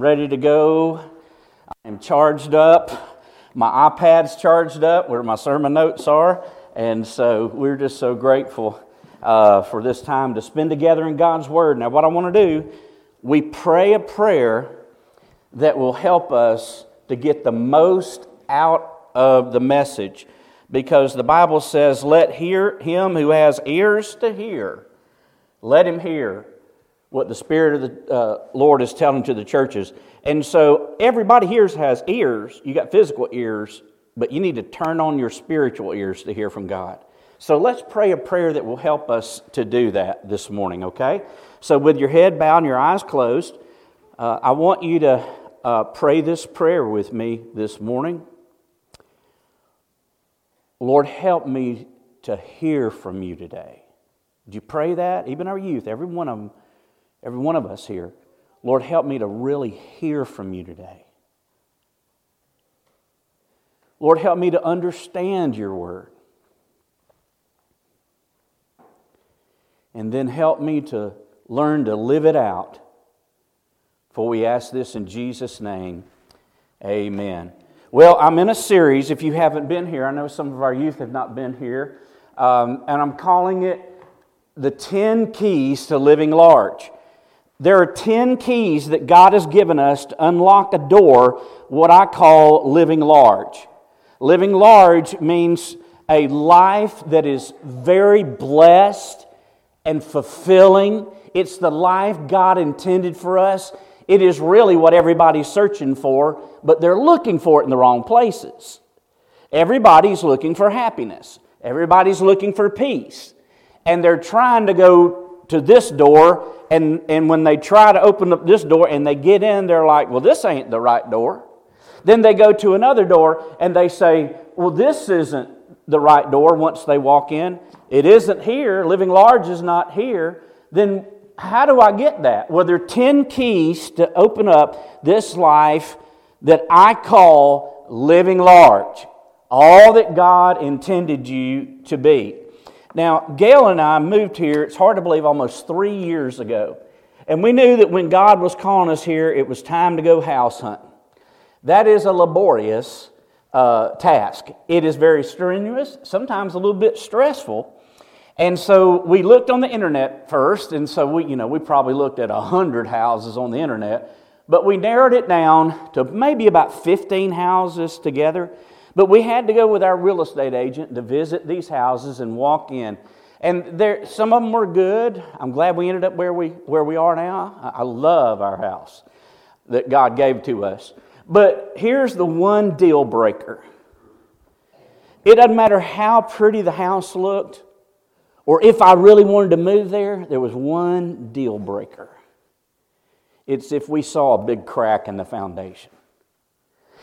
ready to go. I'm charged up. My iPad's charged up where my sermon notes are. And so we're just so grateful uh, for this time to spend together in God's Word. Now, what I want to do, we pray a prayer that will help us to get the most out of the message because the Bible says, Let hear him who has ears to hear, let him hear what the Spirit of the uh, Lord is telling to the churches. And so everybody here has ears. You got physical ears, but you need to turn on your spiritual ears to hear from God. So let's pray a prayer that will help us to do that this morning, okay? So with your head bowed and your eyes closed, uh, I want you to uh, pray this prayer with me this morning. Lord, help me to hear from you today. Did you pray that? Even our youth, every one of them every one of us here. Lord, help me to really hear from you today. Lord, help me to understand your word. And then help me to learn to live it out. For we ask this in Jesus' name. Amen. Well, I'm in a series. If you haven't been here, I know some of our youth have not been here. Um, and I'm calling it The 10 Keys to Living Large. There are 10 keys that God has given us to unlock a door, what I call living large. Living large means a life that is very blessed and fulfilling. It's the life God intended for us. It is really what everybody's searching for, but they're looking for it in the wrong places. Everybody's looking for happiness, everybody's looking for peace, and they're trying to go to this door, and, and when they try to open up this door and they get in, they're like, well, this ain't the right door. Then they go to another door and they say, well, this isn't the right door once they walk in. It isn't here. Living large is not here. Then how do I get that? Well, there are 10 keys to open up this life that I call living large. All that God intended you to be. Now, Gail and I moved here, it's hard to believe, almost three years ago. And we knew that when God was calling us here, it was time to go house hunting. That is a laborious uh, task. It is very strenuous, sometimes a little bit stressful. And so we looked on the internet first, and so we, you know, we probably looked at a hundred houses on the internet, but we narrowed it down to maybe about 15 houses together. But we had to go with our real estate agent to visit these houses and walk in. And there, some of them were good. I'm glad we ended up where we, where we are now. I, love our house that God gave to us. But here's the one deal breaker it doesn't matter how pretty the house looked or if I really wanted to move there, there was one deal breaker. It's if we saw a big crack in the foundation.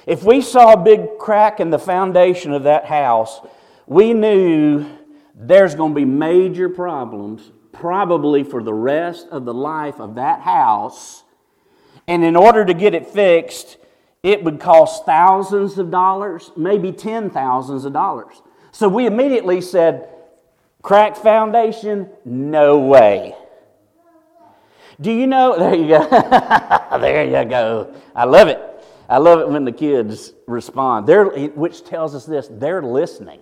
If we saw a big crack in the foundation of that house, we knew there's going to be major problems, probably for the rest of the life of that house. And in order to get it fixed, it would cost thousands of dollars, maybe ten thousands of dollars. So we immediately said, cracked foundation, no way. Do you know? There you go. there you go. I love it. I love it when the kids respond. They're, which tells us this they're listening.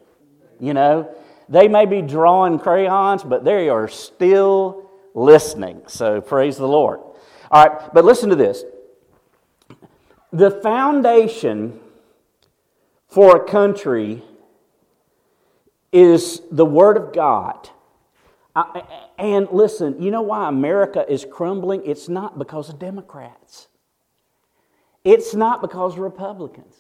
You know, they may be drawing crayons, but they are still listening. So praise the Lord. All right, but listen to this. The foundation for a country is the Word of God. and listen, you know why America is crumbling? It's not because of Democrats. It's not because Republicans,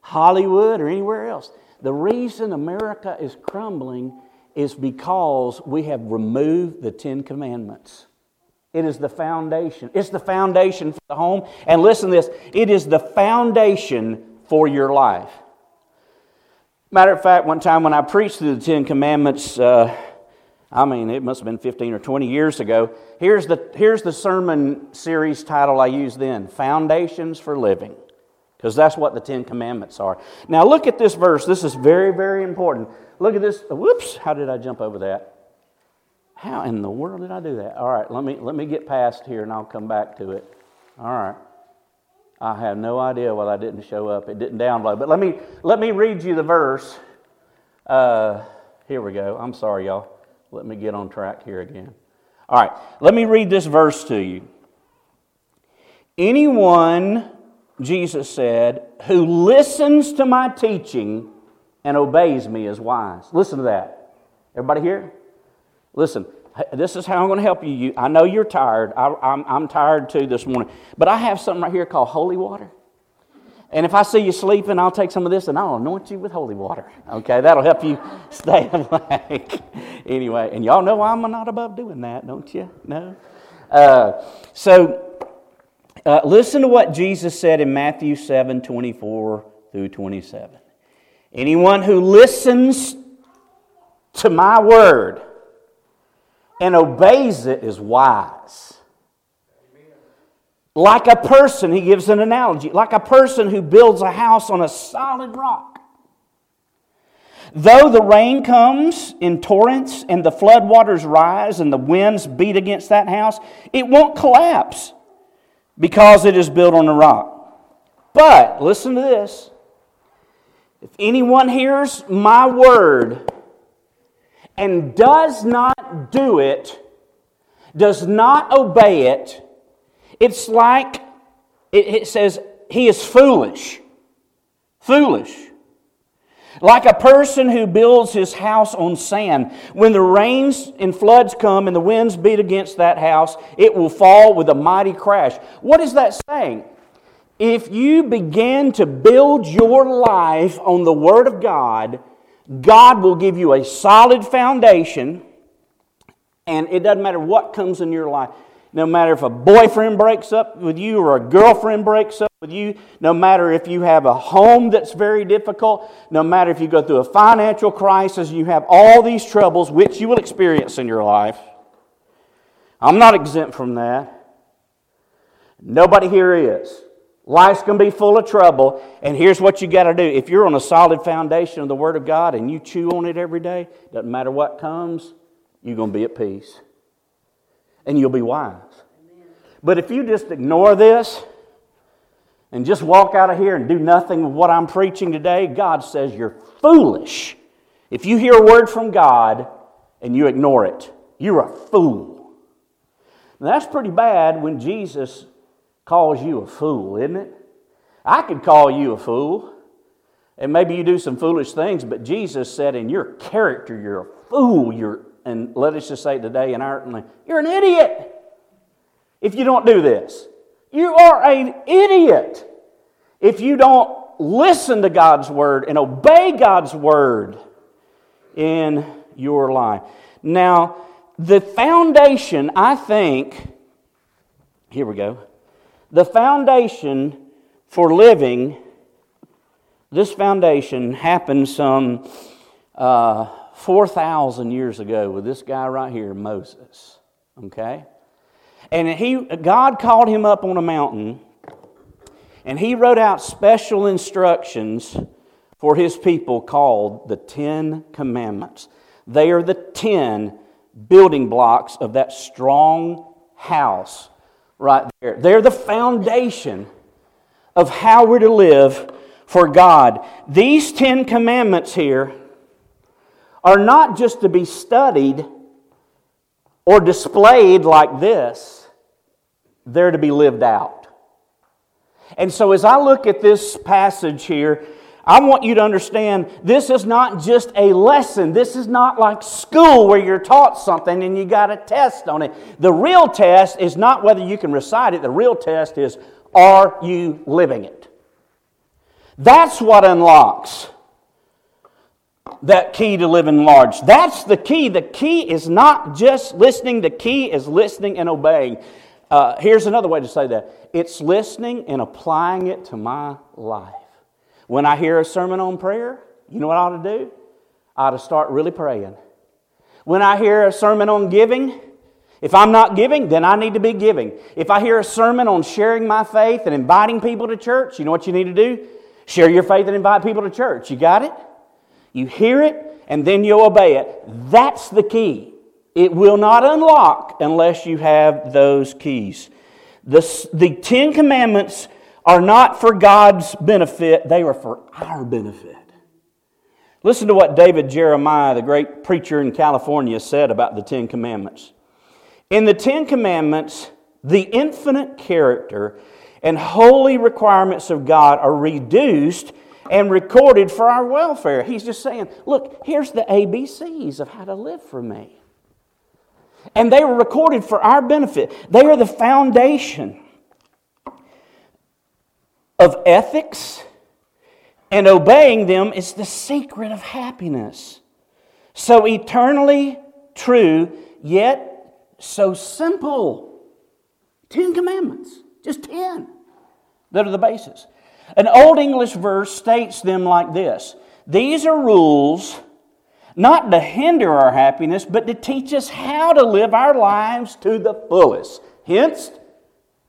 Hollywood, or anywhere else. The reason America is crumbling is because we have removed the Ten Commandments. It is the foundation. It's the foundation for the home. And listen to this it is the foundation for your life. Matter of fact, one time when I preached through the Ten Commandments, uh, I mean, it must have been 15 or 20 years ago. Here's the, here's the sermon series title I used then Foundations for Living, because that's what the Ten Commandments are. Now, look at this verse. This is very, very important. Look at this. Whoops, how did I jump over that? How in the world did I do that? All right, let me, let me get past here and I'll come back to it. All right. I have no idea why I didn't show up. It didn't download. But let me, let me read you the verse. Uh, here we go. I'm sorry, y'all. Let me get on track here again. All right, let me read this verse to you. Anyone, Jesus said, who listens to my teaching and obeys me is wise. Listen to that. Everybody here? Listen, this is how I'm going to help you. I know you're tired. I, I'm tired too this morning. But I have something right here called holy water. And if I see you sleeping, I'll take some of this and I'll anoint you with holy water. Okay, that'll help you stay awake. anyway, and y'all know I'm not above doing that, don't you? No? Uh, so, uh, listen to what Jesus said in Matthew 7 24 through 27. Anyone who listens to my word and obeys it is wise. Like a person, he gives an analogy, like a person who builds a house on a solid rock. Though the rain comes in torrents and the floodwaters rise and the winds beat against that house, it won't collapse because it is built on a rock. But, listen to this if anyone hears my word and does not do it, does not obey it, it's like it, says he is foolish. Foolish. Like a person who builds his house on sand. When the rains and floods come and the winds beat against that house, it will fall with a mighty crash. What is that saying? If you begin to build your life on the Word of God, God will give you a solid foundation, and it doesn't matter what comes in your life. No matter if a boyfriend breaks up with you or a girlfriend breaks up with you, no matter if you have a home that's very difficult, no matter if you go through a financial crisis, you have all these troubles which you will experience in your life. I'm not exempt from that. Nobody here is. Life's going to be full of trouble, and here's what you got to do. If you're on a solid foundation of the Word of God and you chew on it every day, doesn't matter what comes, you're going to be at peace. And you'll be wise. But if you just ignore this and just walk out of here and do nothing with what I'm preaching today, God says you're foolish. If you hear a word from God and you ignore it, you're a fool. Now, that's pretty bad when Jesus calls you a fool, isn't it? I could call you a fool. And maybe you do some foolish things, but Jesus said in your character, you're a fool. You're, and let us just say today in our, you're an idiot if you don't do this. You are an idiot if you don't listen to God's word and obey God's word in your life. Now, the foundation, I think, here we go. The foundation for living, this foundation happened some uh, 4,000 years ago with this guy right here, Moses. Okay? And he, God called him up on a mountain and he wrote out special instructions for his people called the Ten Commandments. They are the ten building blocks of that strong house right there. They're the foundation of how we're to live for God. These Ten Commandments here are not just to be studied or displayed like this, they're to be lived out. And so, as I look at this passage here, I want you to understand this is not just a lesson. This is not like school where you're taught something and you got a test on it. The real test is not whether you can recite it, the real test is are you living it? That's what unlocks that key to living large. That's the key. The key is not just listening, the key is listening and obeying. Uh, here's another way to say that it's listening and applying it to my life. When I hear a sermon on prayer, you know what I ought to do? I ought to start really praying. When I hear a sermon on giving, if I'm not giving, then I need to be giving. If I hear a sermon on sharing my faith and inviting people to church, you know what you need to do? Share your faith and invite people to church. You got it? You hear it and then you obey it. That's the key. It will not unlock unless you have those keys. The, the Ten Commandments are not for God's benefit, they are for our benefit. Listen to what David Jeremiah, the great preacher in California, said about the Ten Commandments. In the Ten Commandments, the infinite character and holy requirements of God are reduced and recorded for our welfare. He's just saying, look, here's the ABCs of how to live for me. And they were recorded for our benefit. They are the foundation of ethics, and obeying them is the secret of happiness. So eternally true, yet so simple. Ten commandments, just ten, that are the basis. An Old English verse states them like this These are rules not to hinder our happiness, but to teach us how to live our lives to the fullest. Hence,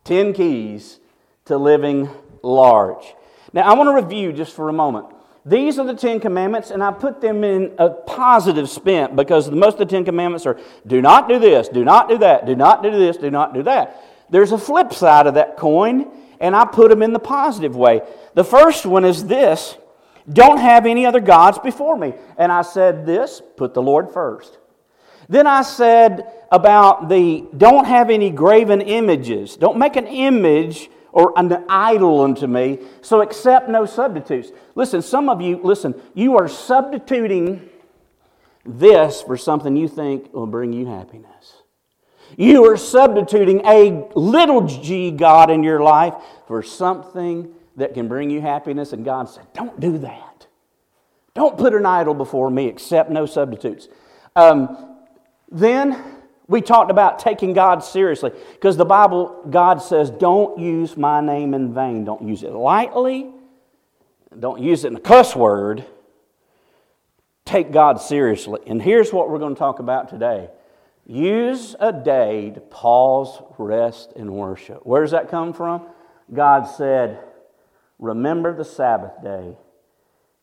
10 keys to living large. Now, I want to review just for a moment. These are the Ten Commandments, and I put them in a positive spin because most of the Ten Commandments are do not do this, do not do that, do not do this, do not do that. There's a flip side of that coin, and I put them in the positive way. The first one is this don't have any other gods before me. And I said this put the Lord first. Then I said about the don't have any graven images. Don't make an image or an idol unto me, so accept no substitutes. Listen, some of you, listen, you are substituting this for something you think will bring you happiness. You are substituting a little g God in your life for something that can bring you happiness, and God said, Don't do that. Don't put an idol before me, accept no substitutes. Um, then we talked about taking God seriously because the Bible, God says, Don't use my name in vain. Don't use it lightly, don't use it in a cuss word. Take God seriously. And here's what we're going to talk about today Use a day to pause, rest, and worship. Where does that come from? God said, Remember the Sabbath day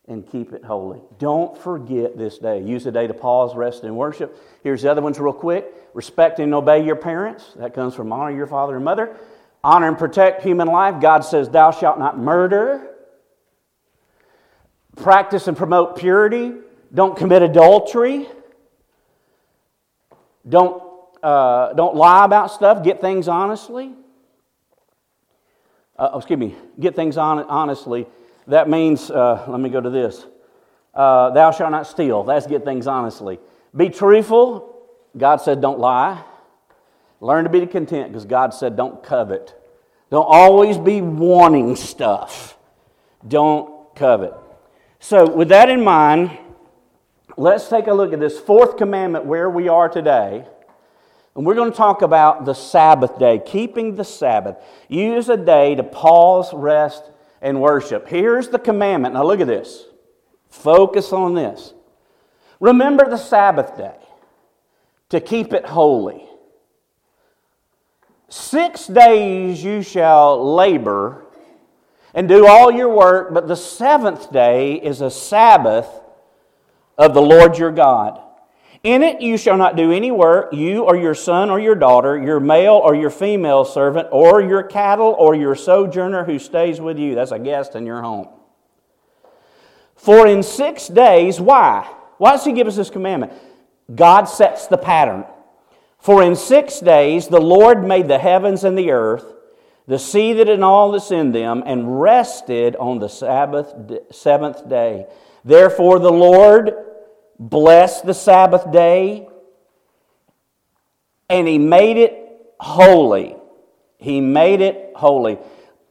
and keep it holy. Don't forget this day. Use a day to pause, rest, and worship. Here's the other ones, real quick. Respect and obey your parents. That comes from honor your father and mother. Honor and protect human life. God says, Thou shalt not murder. Practice and promote purity. Don't commit adultery. Don't, uh, don't lie about stuff. Get things honestly. Uh, oh, excuse me. Get things on, honestly. That means, uh, let me go to this. Uh, thou shalt not steal. That's get things honestly. Be truthful. God said, don't lie. Learn to be content because God said, don't covet. Don't always be wanting stuff. Don't covet. So, with that in mind, let's take a look at this fourth commandment where we are today. And we're going to talk about the Sabbath day, keeping the Sabbath. Use a day to pause, rest, and worship. Here's the commandment. Now look at this. Focus on this. Remember the Sabbath day to keep it holy. Six days you shall labor and do all your work, but the seventh day is a Sabbath of the Lord your God. In it you shall not do any work, you or your son or your daughter, your male or your female servant, or your cattle or your sojourner who stays with you. That's a guest in your home. For in six days, why? Why does he give us this commandment? God sets the pattern. For in six days the Lord made the heavens and the earth, the sea that and all that's in them, and rested on the Sabbath seventh day. Therefore the Lord blessed the Sabbath day and he made it holy. He made it holy.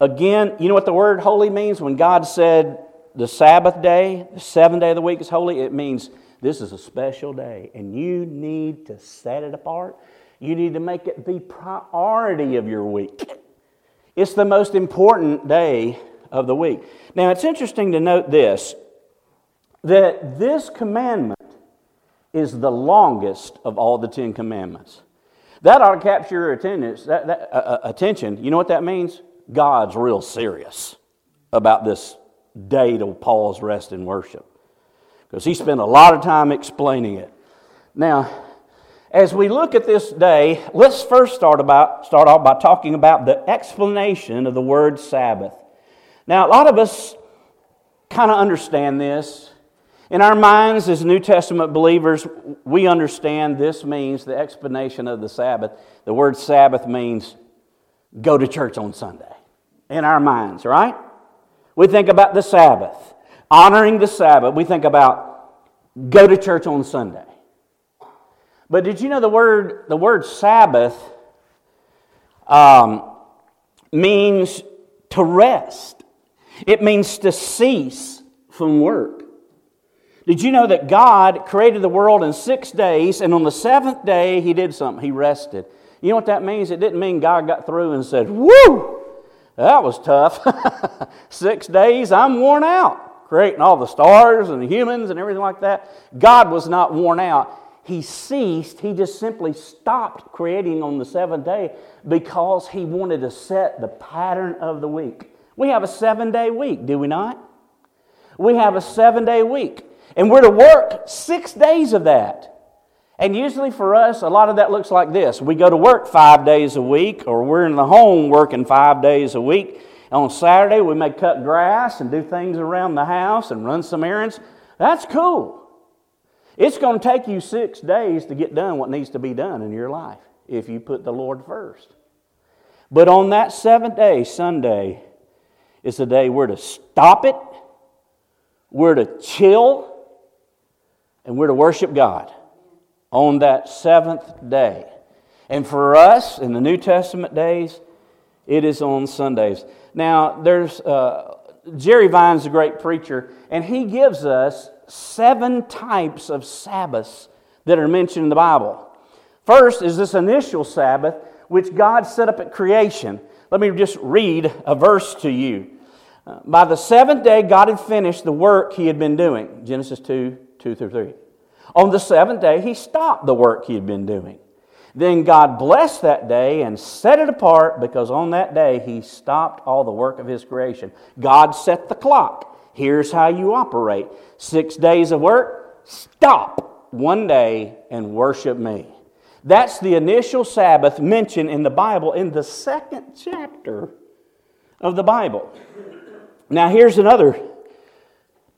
Again, you know what the word holy means? When God said the Sabbath day, the seventh day of the week is holy, it means this is a special day and you need to set it apart. You need to make it the priority of your week. It's the most important day of the week. Now, it's interesting to note this that this commandment is the longest of all the Ten Commandments. That ought to capture your attendance, that, that, uh, uh, attention. You know what that means? God's real serious about this day to pause, rest, and worship. Because he spent a lot of time explaining it. Now, as we look at this day, let's first start, about, start off by talking about the explanation of the word Sabbath. Now, a lot of us kind of understand this. In our minds, as New Testament believers, we understand this means the explanation of the Sabbath. The word Sabbath means go to church on Sunday. In our minds, right? We think about the Sabbath, honoring the Sabbath. We think about go to church on Sunday. But did you know the word, the word Sabbath um, means to rest? It means to cease from work. Did you know that God created the world in six days, and on the seventh day, He did something? He rested. You know what that means? It didn't mean God got through and said, Woo, that was tough. six days, I'm worn out, creating all the stars and the humans and everything like that. God was not worn out. He ceased, He just simply stopped creating on the seventh day because He wanted to set the pattern of the week. We have a seven day week, do we not? We have a seven day week. And we're to work six days of that. And usually for us, a lot of that looks like this. We go to work five days a week, or we're in the home working five days a week. On Saturday, we may cut grass and do things around the house and run some errands. That's cool. It's going to take you six days to get done what needs to be done in your life if you put the Lord first. But on that seventh day, Sunday, is the day we're to stop it, we're to chill, and we're to worship God on that seventh day. And for us in the New Testament days, it is on Sundays. Now, there's uh, Jerry Vines a great preacher, and he gives us seven types of Sabbaths that are mentioned in the Bible. First is this initial Sabbath, which God set up at creation. Let me just read a verse to you. Uh, by the seventh day, God had finished the work he had been doing. Genesis 2 2 through 3. On the seventh day, he stopped the work he had been doing. Then God blessed that day and set it apart because on that day he stopped all the work of his creation. God set the clock. Here's how you operate six days of work, stop one day and worship me. That's the initial Sabbath mentioned in the Bible in the second chapter of the Bible. Now, here's another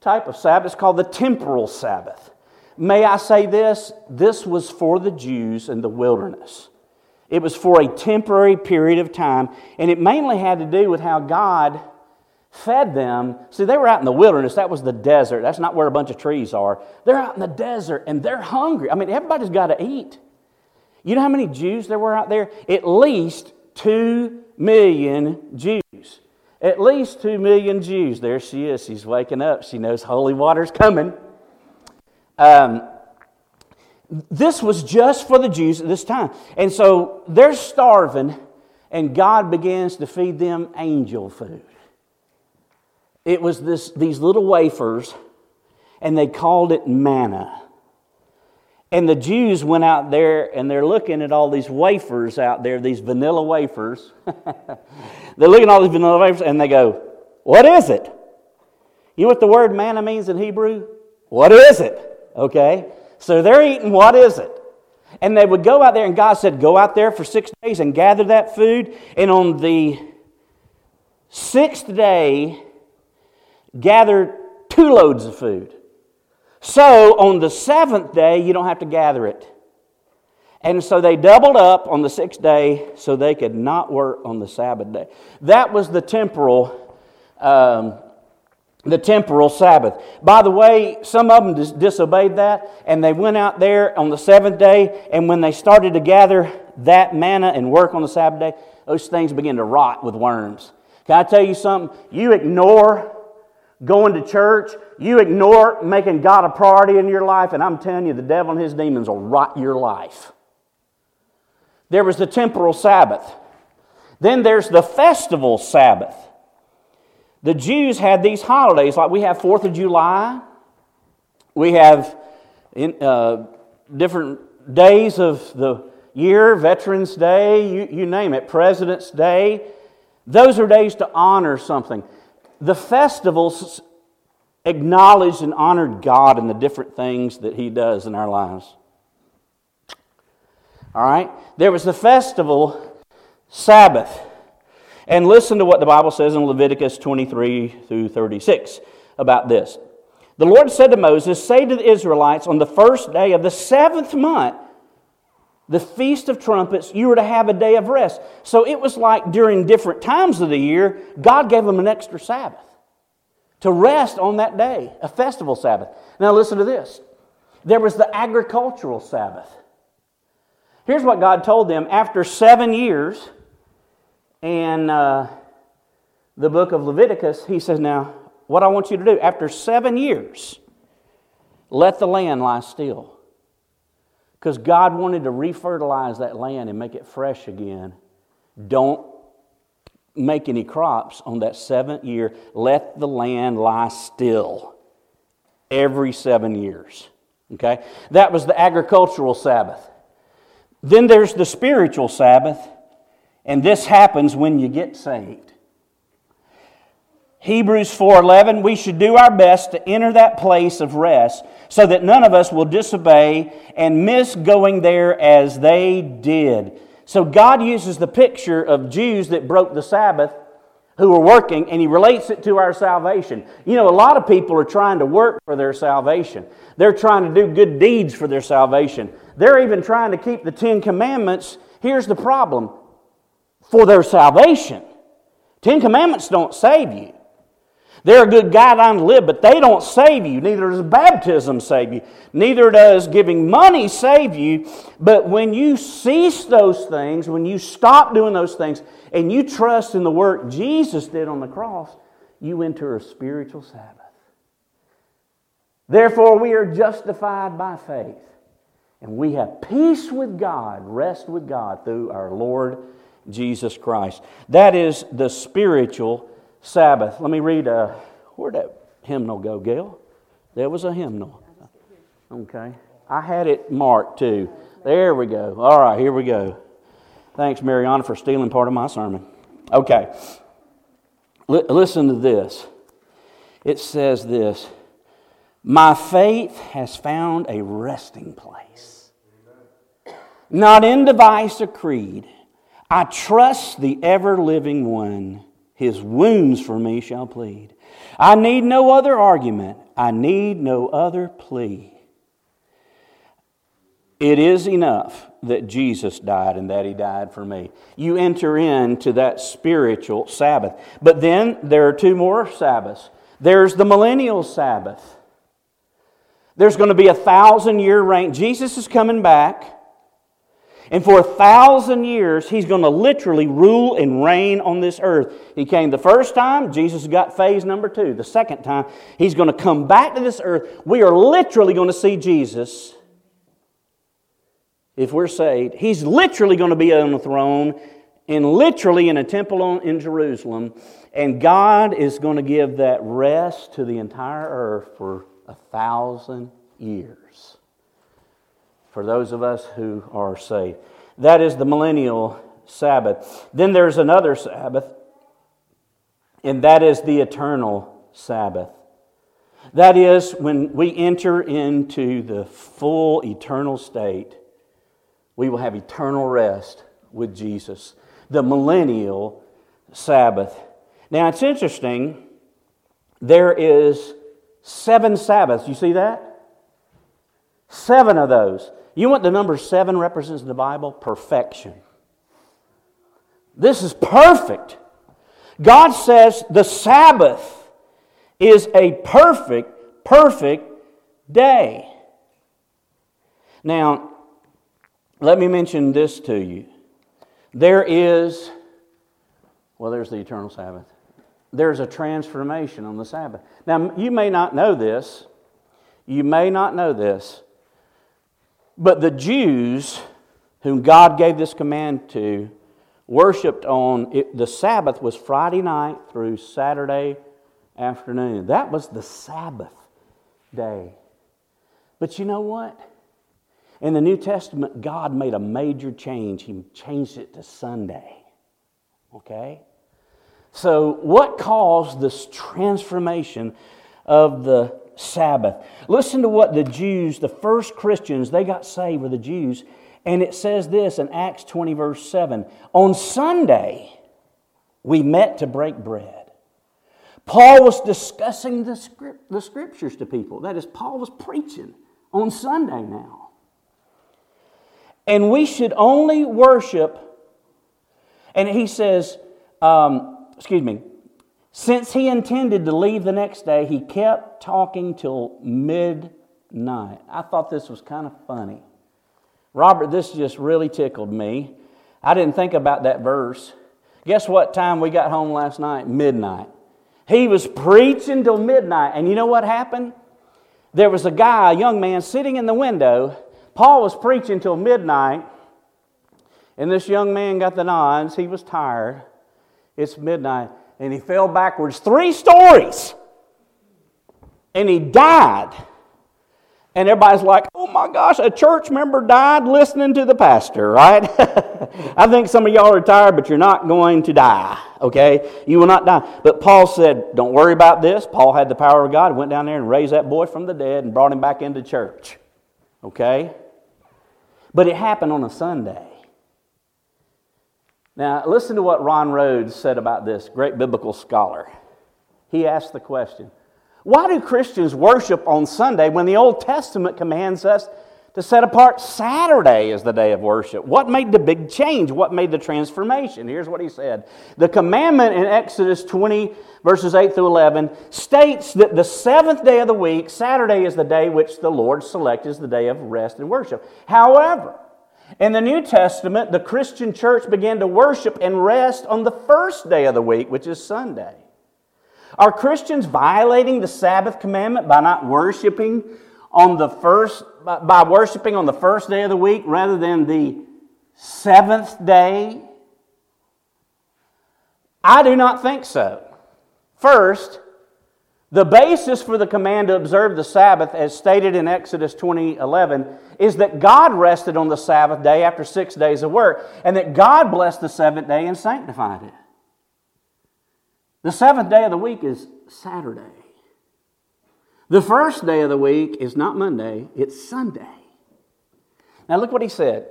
type of Sabbath. It's called the temporal Sabbath. May I say this? This was for the Jews in the wilderness. It was for a temporary period of time, and it mainly had to do with how God fed them. See, they were out in the wilderness. That was the desert. That's not where a bunch of trees are. They're out in the desert and they're hungry. I mean, everybody's got to eat. You know how many Jews there were out there? At least two million Jews. At least two million Jews. There she is. She's waking up. She knows holy water's coming. Um, this was just for the Jews at this time. And so they're starving, and God begins to feed them angel food. It was this, these little wafers, and they called it manna. And the Jews went out there and they're looking at all these wafers out there, these vanilla wafers. they're looking at all these vanilla wafers and they go, What is it? You know what the word manna means in Hebrew? What is it? Okay? So they're eating, what is it? And they would go out there, and God said, Go out there for six days and gather that food. And on the sixth day, gather two loads of food. So on the seventh day, you don't have to gather it. And so they doubled up on the sixth day so they could not work on the Sabbath day. That was the temporal um, the temporal Sabbath. By the way, some of them dis- disobeyed that, and they went out there on the seventh day, and when they started to gather that manna and work on the Sabbath day, those things began to rot with worms. Can I tell you something? You ignore going to church, you ignore making God a priority in your life, and I'm telling you, the devil and his demons will rot your life. There was the temporal Sabbath. Then there's the festival Sabbath. The Jews had these holidays, like we have Fourth of July, we have in, uh, different days of the year, Veterans Day, you, you name it, President's Day. Those are days to honor something. The festivals acknowledged and honored God and the different things that He does in our lives. All right? There was the festival Sabbath. And listen to what the Bible says in Leviticus 23 through 36 about this. The Lord said to Moses, Say to the Israelites, on the first day of the seventh month, the Feast of Trumpets, you were to have a day of rest. So it was like during different times of the year, God gave them an extra Sabbath to rest on that day, a festival Sabbath. Now listen to this. There was the agricultural Sabbath. Here's what God told them after seven years in uh, the book of Leviticus, He says, Now, what I want you to do, after seven years, let the land lie still. Because God wanted to refertilize that land and make it fresh again. Don't make any crops on that seventh year. Let the land lie still every seven years. Okay? That was the agricultural Sabbath. Then there's the spiritual Sabbath, and this happens when you get saved. Hebrews 4:11 we should do our best to enter that place of rest so that none of us will disobey and miss going there as they did. So God uses the picture of Jews that broke the Sabbath who were working and he relates it to our salvation. You know, a lot of people are trying to work for their salvation. They're trying to do good deeds for their salvation. They're even trying to keep the 10 commandments. Here's the problem for their salvation. 10 commandments don't save you. They're a good guideline to live, but they don't save you. Neither does baptism save you. Neither does giving money save you. But when you cease those things, when you stop doing those things, and you trust in the work Jesus did on the cross, you enter a spiritual Sabbath. Therefore, we are justified by faith. And we have peace with God, rest with God through our Lord Jesus Christ. That is the spiritual Sabbath. Let me read, uh, where'd that hymnal go, Gail? There was a hymnal. Okay. I had it marked too. There we go. All right, here we go. Thanks, Mariana, for stealing part of my sermon. Okay. L- listen to this. It says this My faith has found a resting place, not in device or creed. I trust the ever living one. His wounds for me shall plead. I need no other argument. I need no other plea. It is enough that Jesus died and that He died for me. You enter into that spiritual Sabbath. But then there are two more Sabbaths. There's the millennial Sabbath. There's going to be a thousand year reign. Jesus is coming back. And for a thousand years, he's going to literally rule and reign on this earth. He came the first time, Jesus got phase number two. The second time, he's going to come back to this earth. We are literally going to see Jesus if we're saved. He's literally going to be on the throne and literally in a temple in Jerusalem. And God is going to give that rest to the entire earth for a thousand years for those of us who are saved. That is the millennial Sabbath. Then there's another Sabbath, and that is the eternal Sabbath. That is when we enter into the full eternal state, we will have eternal rest with Jesus. The millennial Sabbath. Now it's interesting, there is seven Sabbaths. You see that? Seven of those. You want the number seven represents in the Bible? Perfection. This is perfect. God says the Sabbath is a perfect, perfect day. Now, let me mention this to you. There is, well, there's the eternal Sabbath. There's a transformation on the Sabbath. Now, you may not know this. You may not know this. But the Jews, whom God gave this command to, worshiped on it, the Sabbath was Friday night through Saturday afternoon. That was the Sabbath day. But you know what? In the New Testament, God made a major change. He changed it to Sunday. Okay? So, what caused this transformation of the Sabbath. Listen to what the Jews, the first Christians, they got saved were the Jews. And it says this in Acts 20, verse 7 On Sunday, We met to break bread. Paul was discussing the, script, the scriptures to people. That is, Paul was preaching on Sunday now. And we should only worship, and he says, um, excuse me, since he intended to leave the next day, he kept talking till midnight. I thought this was kind of funny. Robert, this just really tickled me. I didn't think about that verse. Guess what time we got home last night? Midnight. He was preaching till midnight. And you know what happened? There was a guy, a young man, sitting in the window. Paul was preaching till midnight. And this young man got the nods. He was tired. It's midnight. And he fell backwards three stories. And he died. And everybody's like, oh my gosh, a church member died listening to the pastor, right? I think some of y'all are tired, but you're not going to die, okay? You will not die. But Paul said, don't worry about this. Paul had the power of God, went down there and raised that boy from the dead and brought him back into church, okay? But it happened on a Sunday. Now, listen to what Ron Rhodes said about this, great biblical scholar. He asked the question why do Christians worship on Sunday when the Old Testament commands us to set apart Saturday as the day of worship? What made the big change? What made the transformation? Here's what he said The commandment in Exodus 20, verses 8 through 11, states that the seventh day of the week, Saturday, is the day which the Lord selected as the day of rest and worship. However, in the New Testament, the Christian church began to worship and rest on the first day of the week, which is Sunday. Are Christians violating the Sabbath commandment by not worshiping on the first by worshiping on the first day of the week rather than the seventh day? I do not think so. First, the basis for the command to observe the Sabbath, as stated in Exodus 20:11, is that God rested on the Sabbath day after six days of work, and that God blessed the seventh day and sanctified it. The seventh day of the week is Saturday. The first day of the week is not Monday, it's Sunday. Now, look what he said.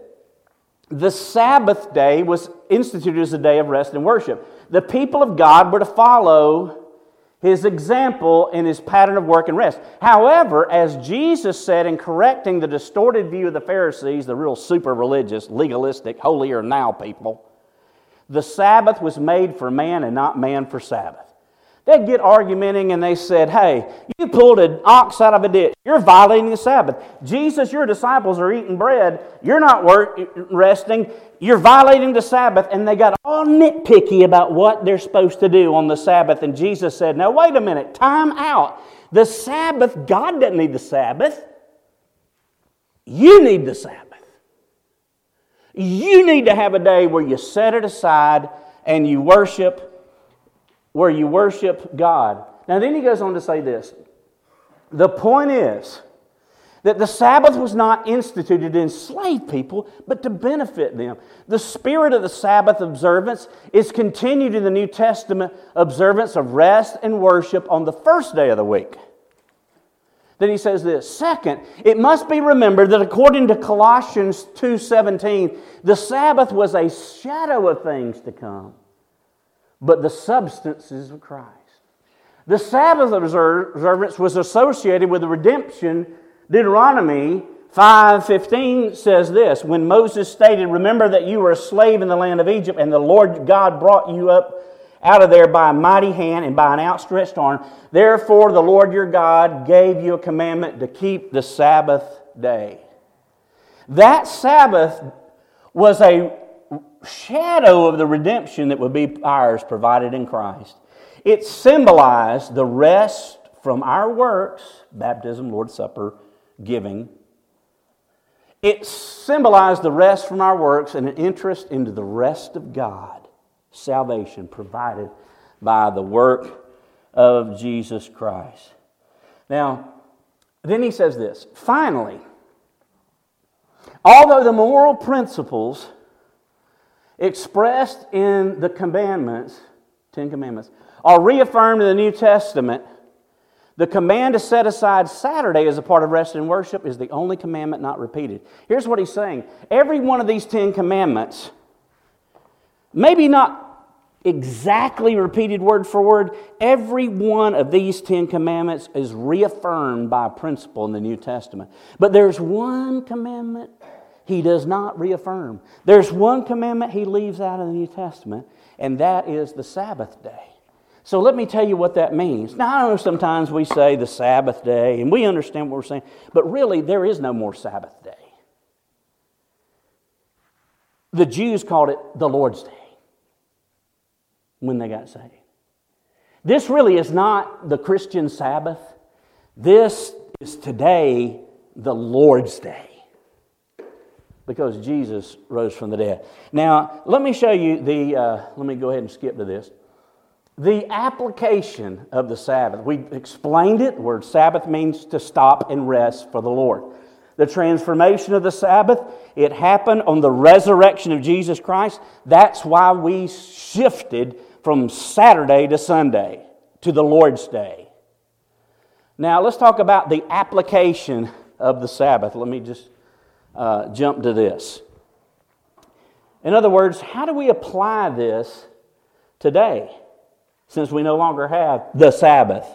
The Sabbath day was instituted as a day of rest and worship. The people of God were to follow his example and his pattern of work and rest. However, as Jesus said in correcting the distorted view of the Pharisees, the real super religious, legalistic, holier now people, the Sabbath was made for man and not man for Sabbath. They'd get argumenting and they said, Hey, you pulled an ox out of a ditch. You're violating the Sabbath. Jesus, your disciples are eating bread. You're not work, resting. You're violating the Sabbath. And they got all nitpicky about what they're supposed to do on the Sabbath. And Jesus said, Now, wait a minute. Time out. The Sabbath, God doesn't need the Sabbath. You need the Sabbath. You need to have a day where you set it aside and you worship, where you worship God. Now, then he goes on to say this. The point is that the Sabbath was not instituted to enslave people, but to benefit them. The spirit of the Sabbath observance is continued in the New Testament observance of rest and worship on the first day of the week. Then he says this. Second, it must be remembered that according to Colossians 2:17, the Sabbath was a shadow of things to come, but the substances of Christ. The Sabbath observance was associated with the redemption. Deuteronomy 5:15 says this, when Moses stated, "Remember that you were a slave in the land of Egypt and the Lord God brought you up out of there by a mighty hand and by an outstretched arm. Therefore, the Lord your God gave you a commandment to keep the Sabbath day. That Sabbath was a shadow of the redemption that would be ours provided in Christ. It symbolized the rest from our works, baptism, Lord's Supper, giving. It symbolized the rest from our works and an interest into the rest of God salvation provided by the work of Jesus Christ. Now, then he says this finally, although the moral principles expressed in the commandments, Ten Commandments, are reaffirmed in the New Testament, the command to set aside Saturday as a part of rest and worship is the only commandment not repeated. Here's what he's saying every one of these Ten Commandments, maybe not exactly repeated word for word. Every one of these Ten Commandments is reaffirmed by a principle in the New Testament. But there's one commandment he does not reaffirm. There's one commandment he leaves out of the New Testament, and that is the Sabbath day. So let me tell you what that means. Now, I know sometimes we say the Sabbath day, and we understand what we're saying, but really, there is no more Sabbath day. The Jews called it the Lord's Day when they got saved. This really is not the Christian Sabbath. This is today the Lord's Day because Jesus rose from the dead. Now, let me show you the, uh, let me go ahead and skip to this. The application of the Sabbath. We explained it. The word Sabbath means to stop and rest for the Lord. The transformation of the Sabbath, it happened on the resurrection of Jesus Christ. That's why we shifted from Saturday to Sunday to the Lord's Day. Now, let's talk about the application of the Sabbath. Let me just uh, jump to this. In other words, how do we apply this today since we no longer have the Sabbath?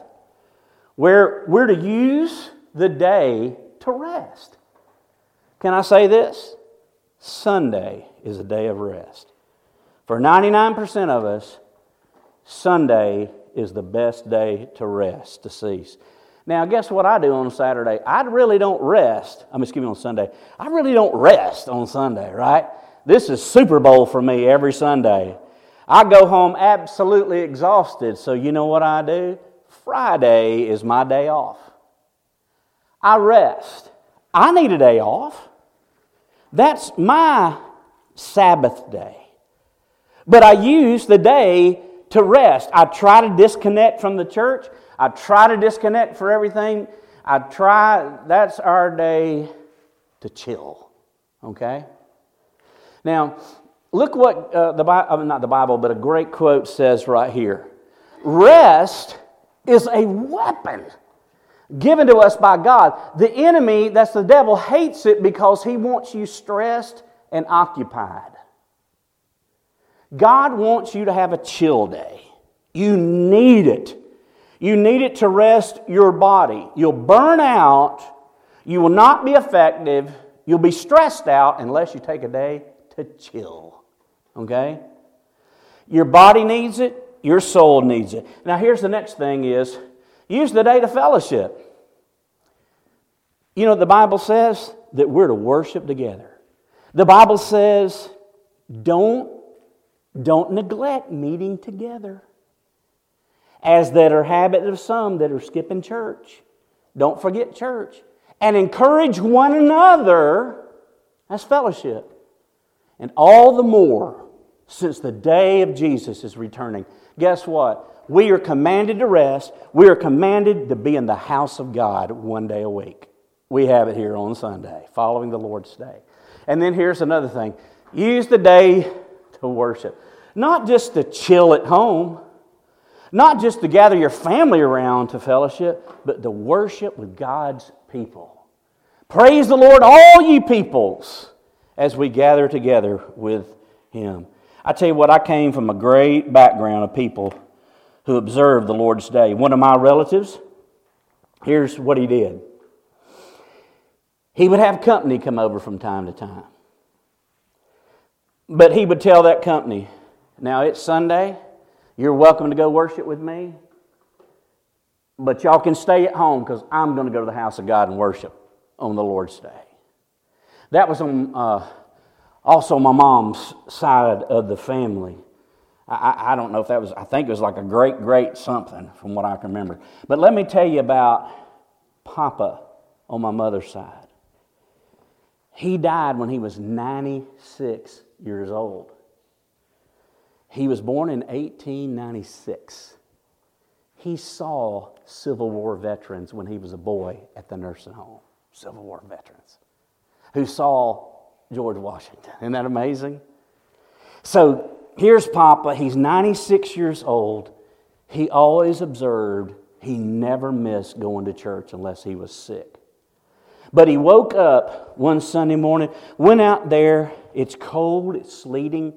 Where we're to use the day to rest. Can I say this? Sunday is a day of rest. For 99% of us, Sunday is the best day to rest, to cease. Now, guess what I do on Saturday? I really don't rest. I'm excuse me on Sunday. I really don't rest on Sunday, right? This is Super Bowl for me every Sunday. I go home absolutely exhausted. So you know what I do? Friday is my day off. I rest. I need a day off. That's my Sabbath day. But I use the day to rest. I try to disconnect from the church. I try to disconnect for everything. I try, that's our day to chill. Okay? Now, look what uh, the Bible, mean, not the Bible, but a great quote says right here Rest is a weapon given to us by God. The enemy, that's the devil, hates it because he wants you stressed and occupied. God wants you to have a chill day. You need it. You need it to rest your body. You'll burn out. You will not be effective. You'll be stressed out unless you take a day to chill. Okay? Your body needs it. Your soul needs it. Now here's the next thing is use the day to fellowship. You know, the Bible says that we're to worship together. The Bible says, don't don't neglect meeting together, as that are habit of some that are skipping church. Don't forget church. And encourage one another. That's fellowship. And all the more since the day of Jesus is returning. Guess what? We are commanded to rest. We are commanded to be in the house of God one day a week. We have it here on Sunday, following the Lord's day. And then here's another thing use the day to worship. Not just to chill at home, not just to gather your family around to fellowship, but to worship with God's people. Praise the Lord, all ye peoples, as we gather together with Him. I tell you what, I came from a great background of people who observed the Lord's Day. One of my relatives, here's what he did he would have company come over from time to time. But he would tell that company, now it's Sunday, you're welcome to go worship with me, but y'all can stay at home because I'm going to go to the house of God and worship on the Lord's Day. That was on, uh, also my mom's side of the family. I, I, don't know if that was, I think it was like a great, great something from what I can remember. But let me tell you about Papa on my mother's side. He died when he was 96 years old. He was born in 1896. He saw Civil War veterans when he was a boy at the nursing home. Civil War veterans who saw George Washington. Isn't that amazing? So here's Papa. He's 96 years old. He always observed he never missed going to church unless he was sick. But he woke up one Sunday morning, went out there. It's cold, it's sleeting.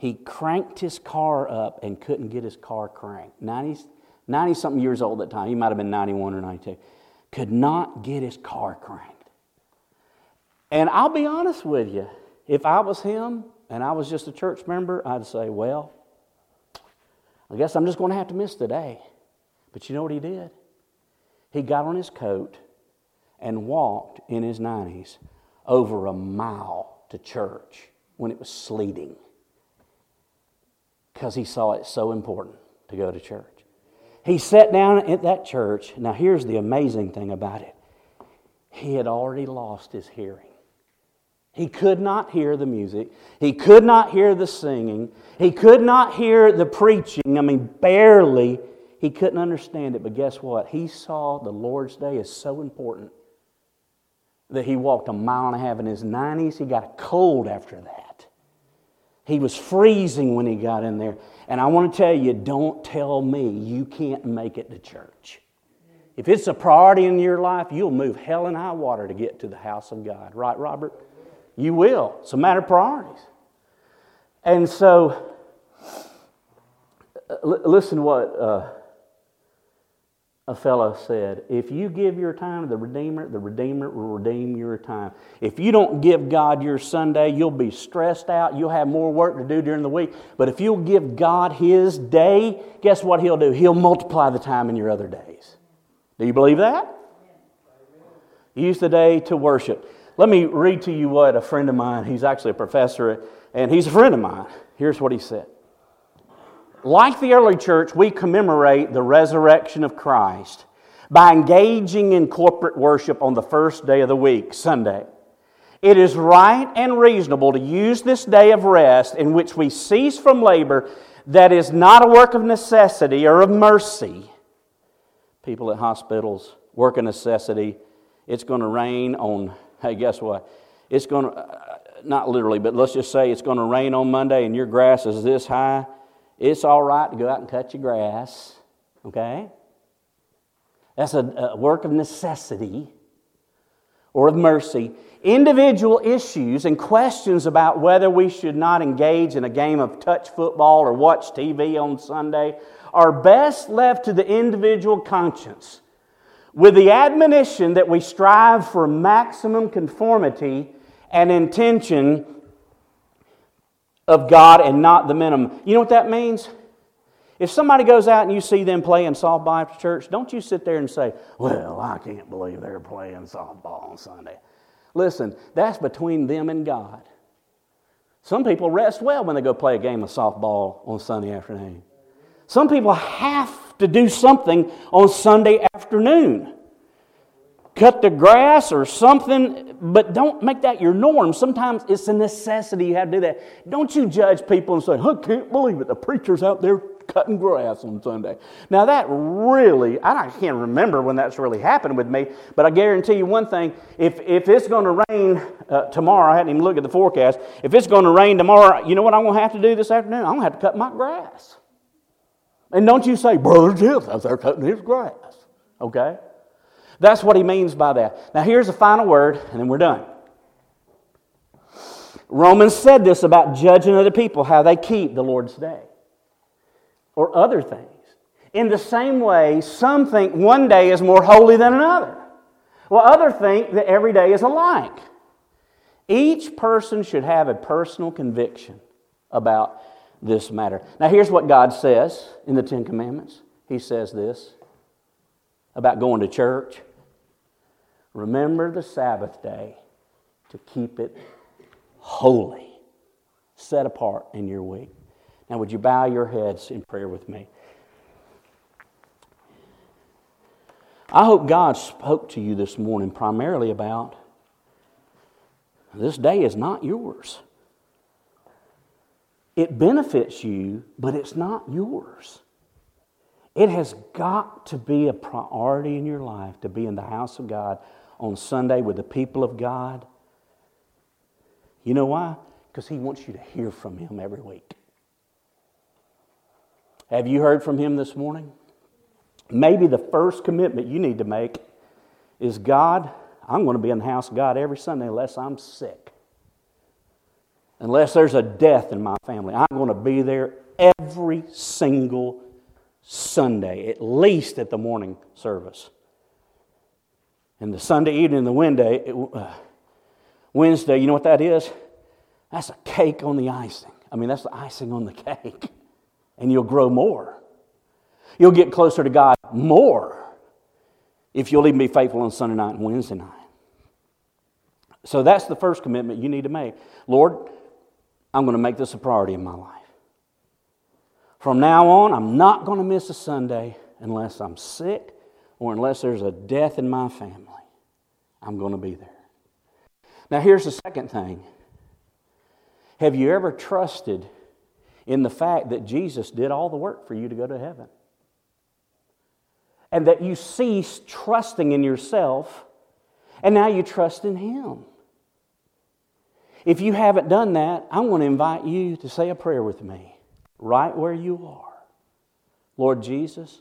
He cranked his car up and couldn't get his car cranked. 90, 90 something years old at the time. He might have been 91 or 92. Could not get his car cranked. And I'll be honest with you, if I was him and I was just a church member, I'd say, well, I guess I'm just going to have to miss today. But you know what he did? He got on his coat and walked in his 90s over a mile to church when it was sleeting because he saw it so important to go to church. He sat down at that church. Now, here's the amazing thing about it he had already lost his hearing. He could not hear the music. He could not hear the singing. He could not hear the preaching. I mean, barely. He couldn't understand it. But guess what? He saw the Lord's Day is so important that he walked a mile and a half in his 90s. He got a cold after that. He was freezing when he got in there. And I want to tell you don't tell me you can't make it to church. If it's a priority in your life, you'll move hell and high water to get to the house of God. Right, Robert? You will. It's a matter of priorities. And so, listen to what uh, a fellow said. If you give your time to the Redeemer, the Redeemer will redeem your time. If you don't give God your Sunday, you'll be stressed out. You'll have more work to do during the week. But if you'll give God His day, guess what He'll do? He'll multiply the time in your other days. Do you believe that? Use the day to worship. Let me read to you what a friend of mine, he's actually a professor, and he's a friend of mine. Here's what he said Like the early church, we commemorate the resurrection of Christ by engaging in corporate worship on the first day of the week, Sunday. It is right and reasonable to use this day of rest in which we cease from labor that is not a work of necessity or of mercy. People at hospitals work of necessity. It's going to rain on hey, guess what? It's going to, uh, not literally, but let's just say it's going to rain on Monday and your grass is this high. It's all right to go out and cut your grass, okay? That's a, a work of necessity or of mercy. Individual issues and questions about whether we should not engage in a game of touch football or watch TV on Sunday are best left to the individual conscience with the admonition that we strive for maximum conformity and intention of God and not the minimum. You know what that means? If somebody goes out and you see them playing softball after church, don't you sit there and say, Well, I can't believe they're playing softball on Sunday. Listen, that's between them and God. Some people rest well when they go play a game of softball on Sunday afternoon. Some people have to do something on Sunday afternoon. Cut the grass or something, but don't make that your norm. Sometimes it's a necessity you have to do that. Don't you judge people and say, I can't believe it, the preacher's out there cutting grass on Sunday. Now, that really, I can't remember when that's really happened with me, but I guarantee you one thing if, if it's going to rain uh, tomorrow, I hadn't even looked at the forecast, if it's going to rain tomorrow, you know what I'm going to have to do this afternoon? I'm going to have to cut my grass. And don't you say, Brother Jeff's out there cutting his grass. Okay? That's what he means by that. Now, here's the final word, and then we're done. Romans said this about judging other people, how they keep the Lord's day or other things. In the same way, some think one day is more holy than another, while others think that every day is alike. Each person should have a personal conviction about this matter. Now, here's what God says in the Ten Commandments He says this about going to church Remember the Sabbath day to keep it holy, set apart in your week. Now, would you bow your heads in prayer with me? I hope God spoke to you this morning primarily about this day is not yours. It benefits you, but it's not yours. It has got to be a priority in your life to be in the house of God on Sunday with the people of God. You know why? Because He wants you to hear from Him every week. Have you heard from Him this morning? Maybe the first commitment you need to make is God, I'm going to be in the house of God every Sunday unless I'm sick. unless there's a death in my family, I'm going to be there every single Sunday, at least at the morning service. And the Sunday evening, and the Wednesday, uh, Wednesday, you know what that is? That's a cake on the icing. I mean, that's the icing on the cake. And you'll grow more. You'll get closer to God more if you'll even be faithful on Sunday night and Wednesday night. So that's the first commitment you need to make. Lord, I'm going to make this a priority in my life. From now on, I'm not going to miss a Sunday unless I'm sick or unless there's a death in my family. I'm going to be there. Now, here's the second thing Have you ever trusted in the fact that Jesus did all the work for you to go to heaven? And that you ceased trusting in yourself and now you trust in Him. If you haven't done that, I'm going to invite you to say a prayer with me right where you are. Lord Jesus,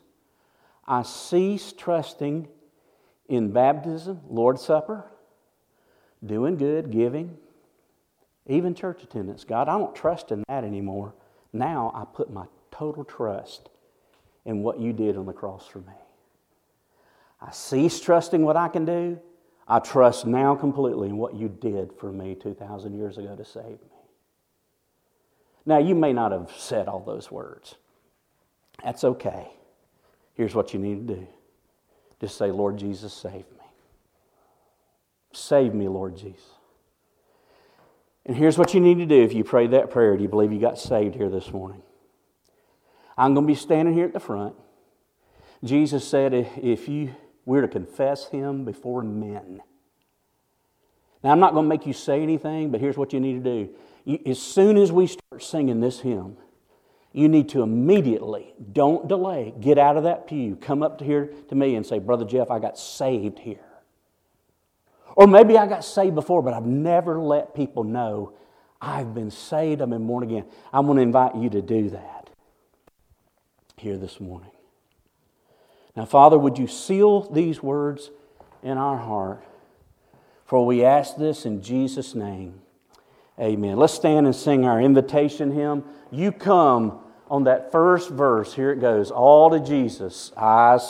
I cease trusting in baptism, Lord's Supper, doing good, giving, even church attendance. God, I don't trust in that anymore. Now I put my total trust in what you did on the cross for me. I cease trusting what I can do. I trust now completely in what you did for me 2,000 years ago to save me. Now, you may not have said all those words. That's okay. Here's what you need to do just say, Lord Jesus, save me. Save me, Lord Jesus. And here's what you need to do if you pray that prayer. Do you believe you got saved here this morning? I'm going to be standing here at the front. Jesus said, if you we're to confess him before men. Now, I'm not going to make you say anything, but here's what you need to do. As soon as we start singing this hymn, you need to immediately, don't delay, get out of that pew, come up to here to me and say, Brother Jeff, I got saved here. Or maybe I got saved before, but I've never let people know I've been saved, I've been born again. I'm going to invite you to do that here this morning. Now, Father, would you seal these words in our heart? For we ask this in Jesus' name. Amen. Let's stand and sing our invitation hymn. You come on that first verse. Here it goes. All to Jesus. I